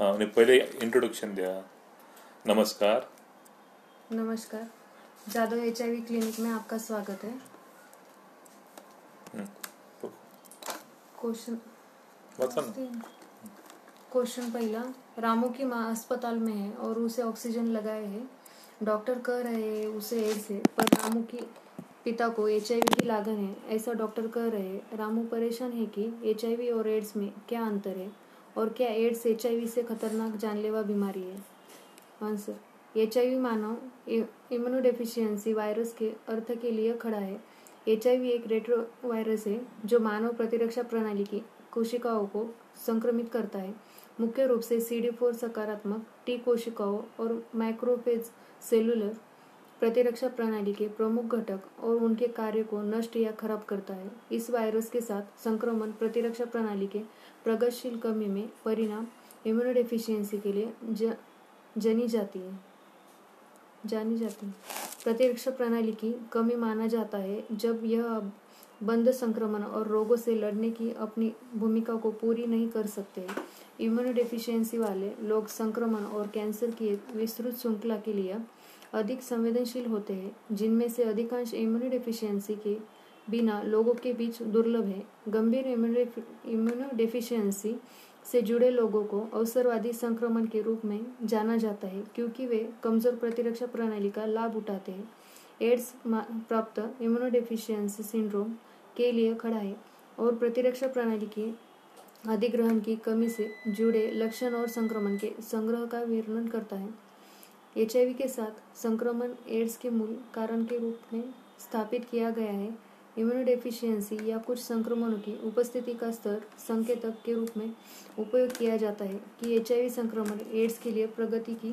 हाँ उन्हें पहले इंट्रोडक्शन दिया। नमस्कार। नमस्कार। जादव एच क्लिनिक में आपका स्वागत है। क्वेश्चन क्वेश्चन पहला। रामू की माँ अस्पताल में है और उसे ऑक्सीजन लगाए है। डॉक्टर कह रहे हैं उसे एड्स है पर रामू की पिता को एचआईवी की लागन है। ऐसा डॉक्टर कह रहे हैं। रामू परेशान है कि एच और एड्स में क्या अंतर है? और क्या एड्स, एचआईवी से खतरनाक जानलेवा बीमारी है? आंसर एच मानव इम्यूनोडेफिशिएंसी वायरस के अर्थ के लिए खड़ा है। एचआईवी एक रेट्रो वायरस है, जो मानव प्रतिरक्षा प्रणाली की कोशिकाओं को संक्रमित करता है। मुख्य रूप से सी डी फोर सकारात्मक टी कोशिकाओं और माइक्रोफेज सेलुलर प्रतिरक्षा प्रणाली के प्रमुख घटक और उनके कार्य को नष्ट या खराब करता है। इस वायरस के साथ संक्रमण प्रतिरक्षा प्रणाली के प्रगतिशील कमी में परिणाम इम्यूनोडेफिशिएंसी के लिए ज, जनी जाती है। जानी जाती है। प्रतिरक्षा प्रणाली की कमी माना जाता है जब यह बंद संक्रमण और रोगों से लड़ने की अपनी भूमिका को पूरी नहीं कर सकते। इम्यूनोडेफिशिएंसी वाले लोग संक्रमण और कैंसर की एक विस्तृत श्रृंखला के लिए अधिक संवेदनशील होते हैं, जिनमें से अधिकांश इम्यूनोडेफिशिएंसी के बिना लोगों के बीच दुर्लभ है। गंभीर इम्यूनोडेफिशिएंसी से जुड़े लोगों को अवसरवादी संक्रमण के रूप में जाना जाता है, क्योंकि वे कमज़ोर प्रतिरक्षा प्रणाली का लाभ उठाते हैं। एड्स प्राप्त इम्यूनोडेफिशिएंसी सिंड्रोम के लिए खड़ा है और प्रतिरक्षा प्रणाली के अधिग्रहण की कमी से जुड़े लक्षण और संक्रमण के संग्रह का वर्णन करता है। एचआईवी के साथ संक्रमण एड्स के मूल कारण के रूप में स्थापित किया गया है। इम्यूनोडेफिशियंसी या कुछ संक्रमणों की उपस्थिति का स्तर संकेतक के रूप में उपयोग किया जाता है कि एचआईवी संक्रमण एड्स के लिए प्रगति की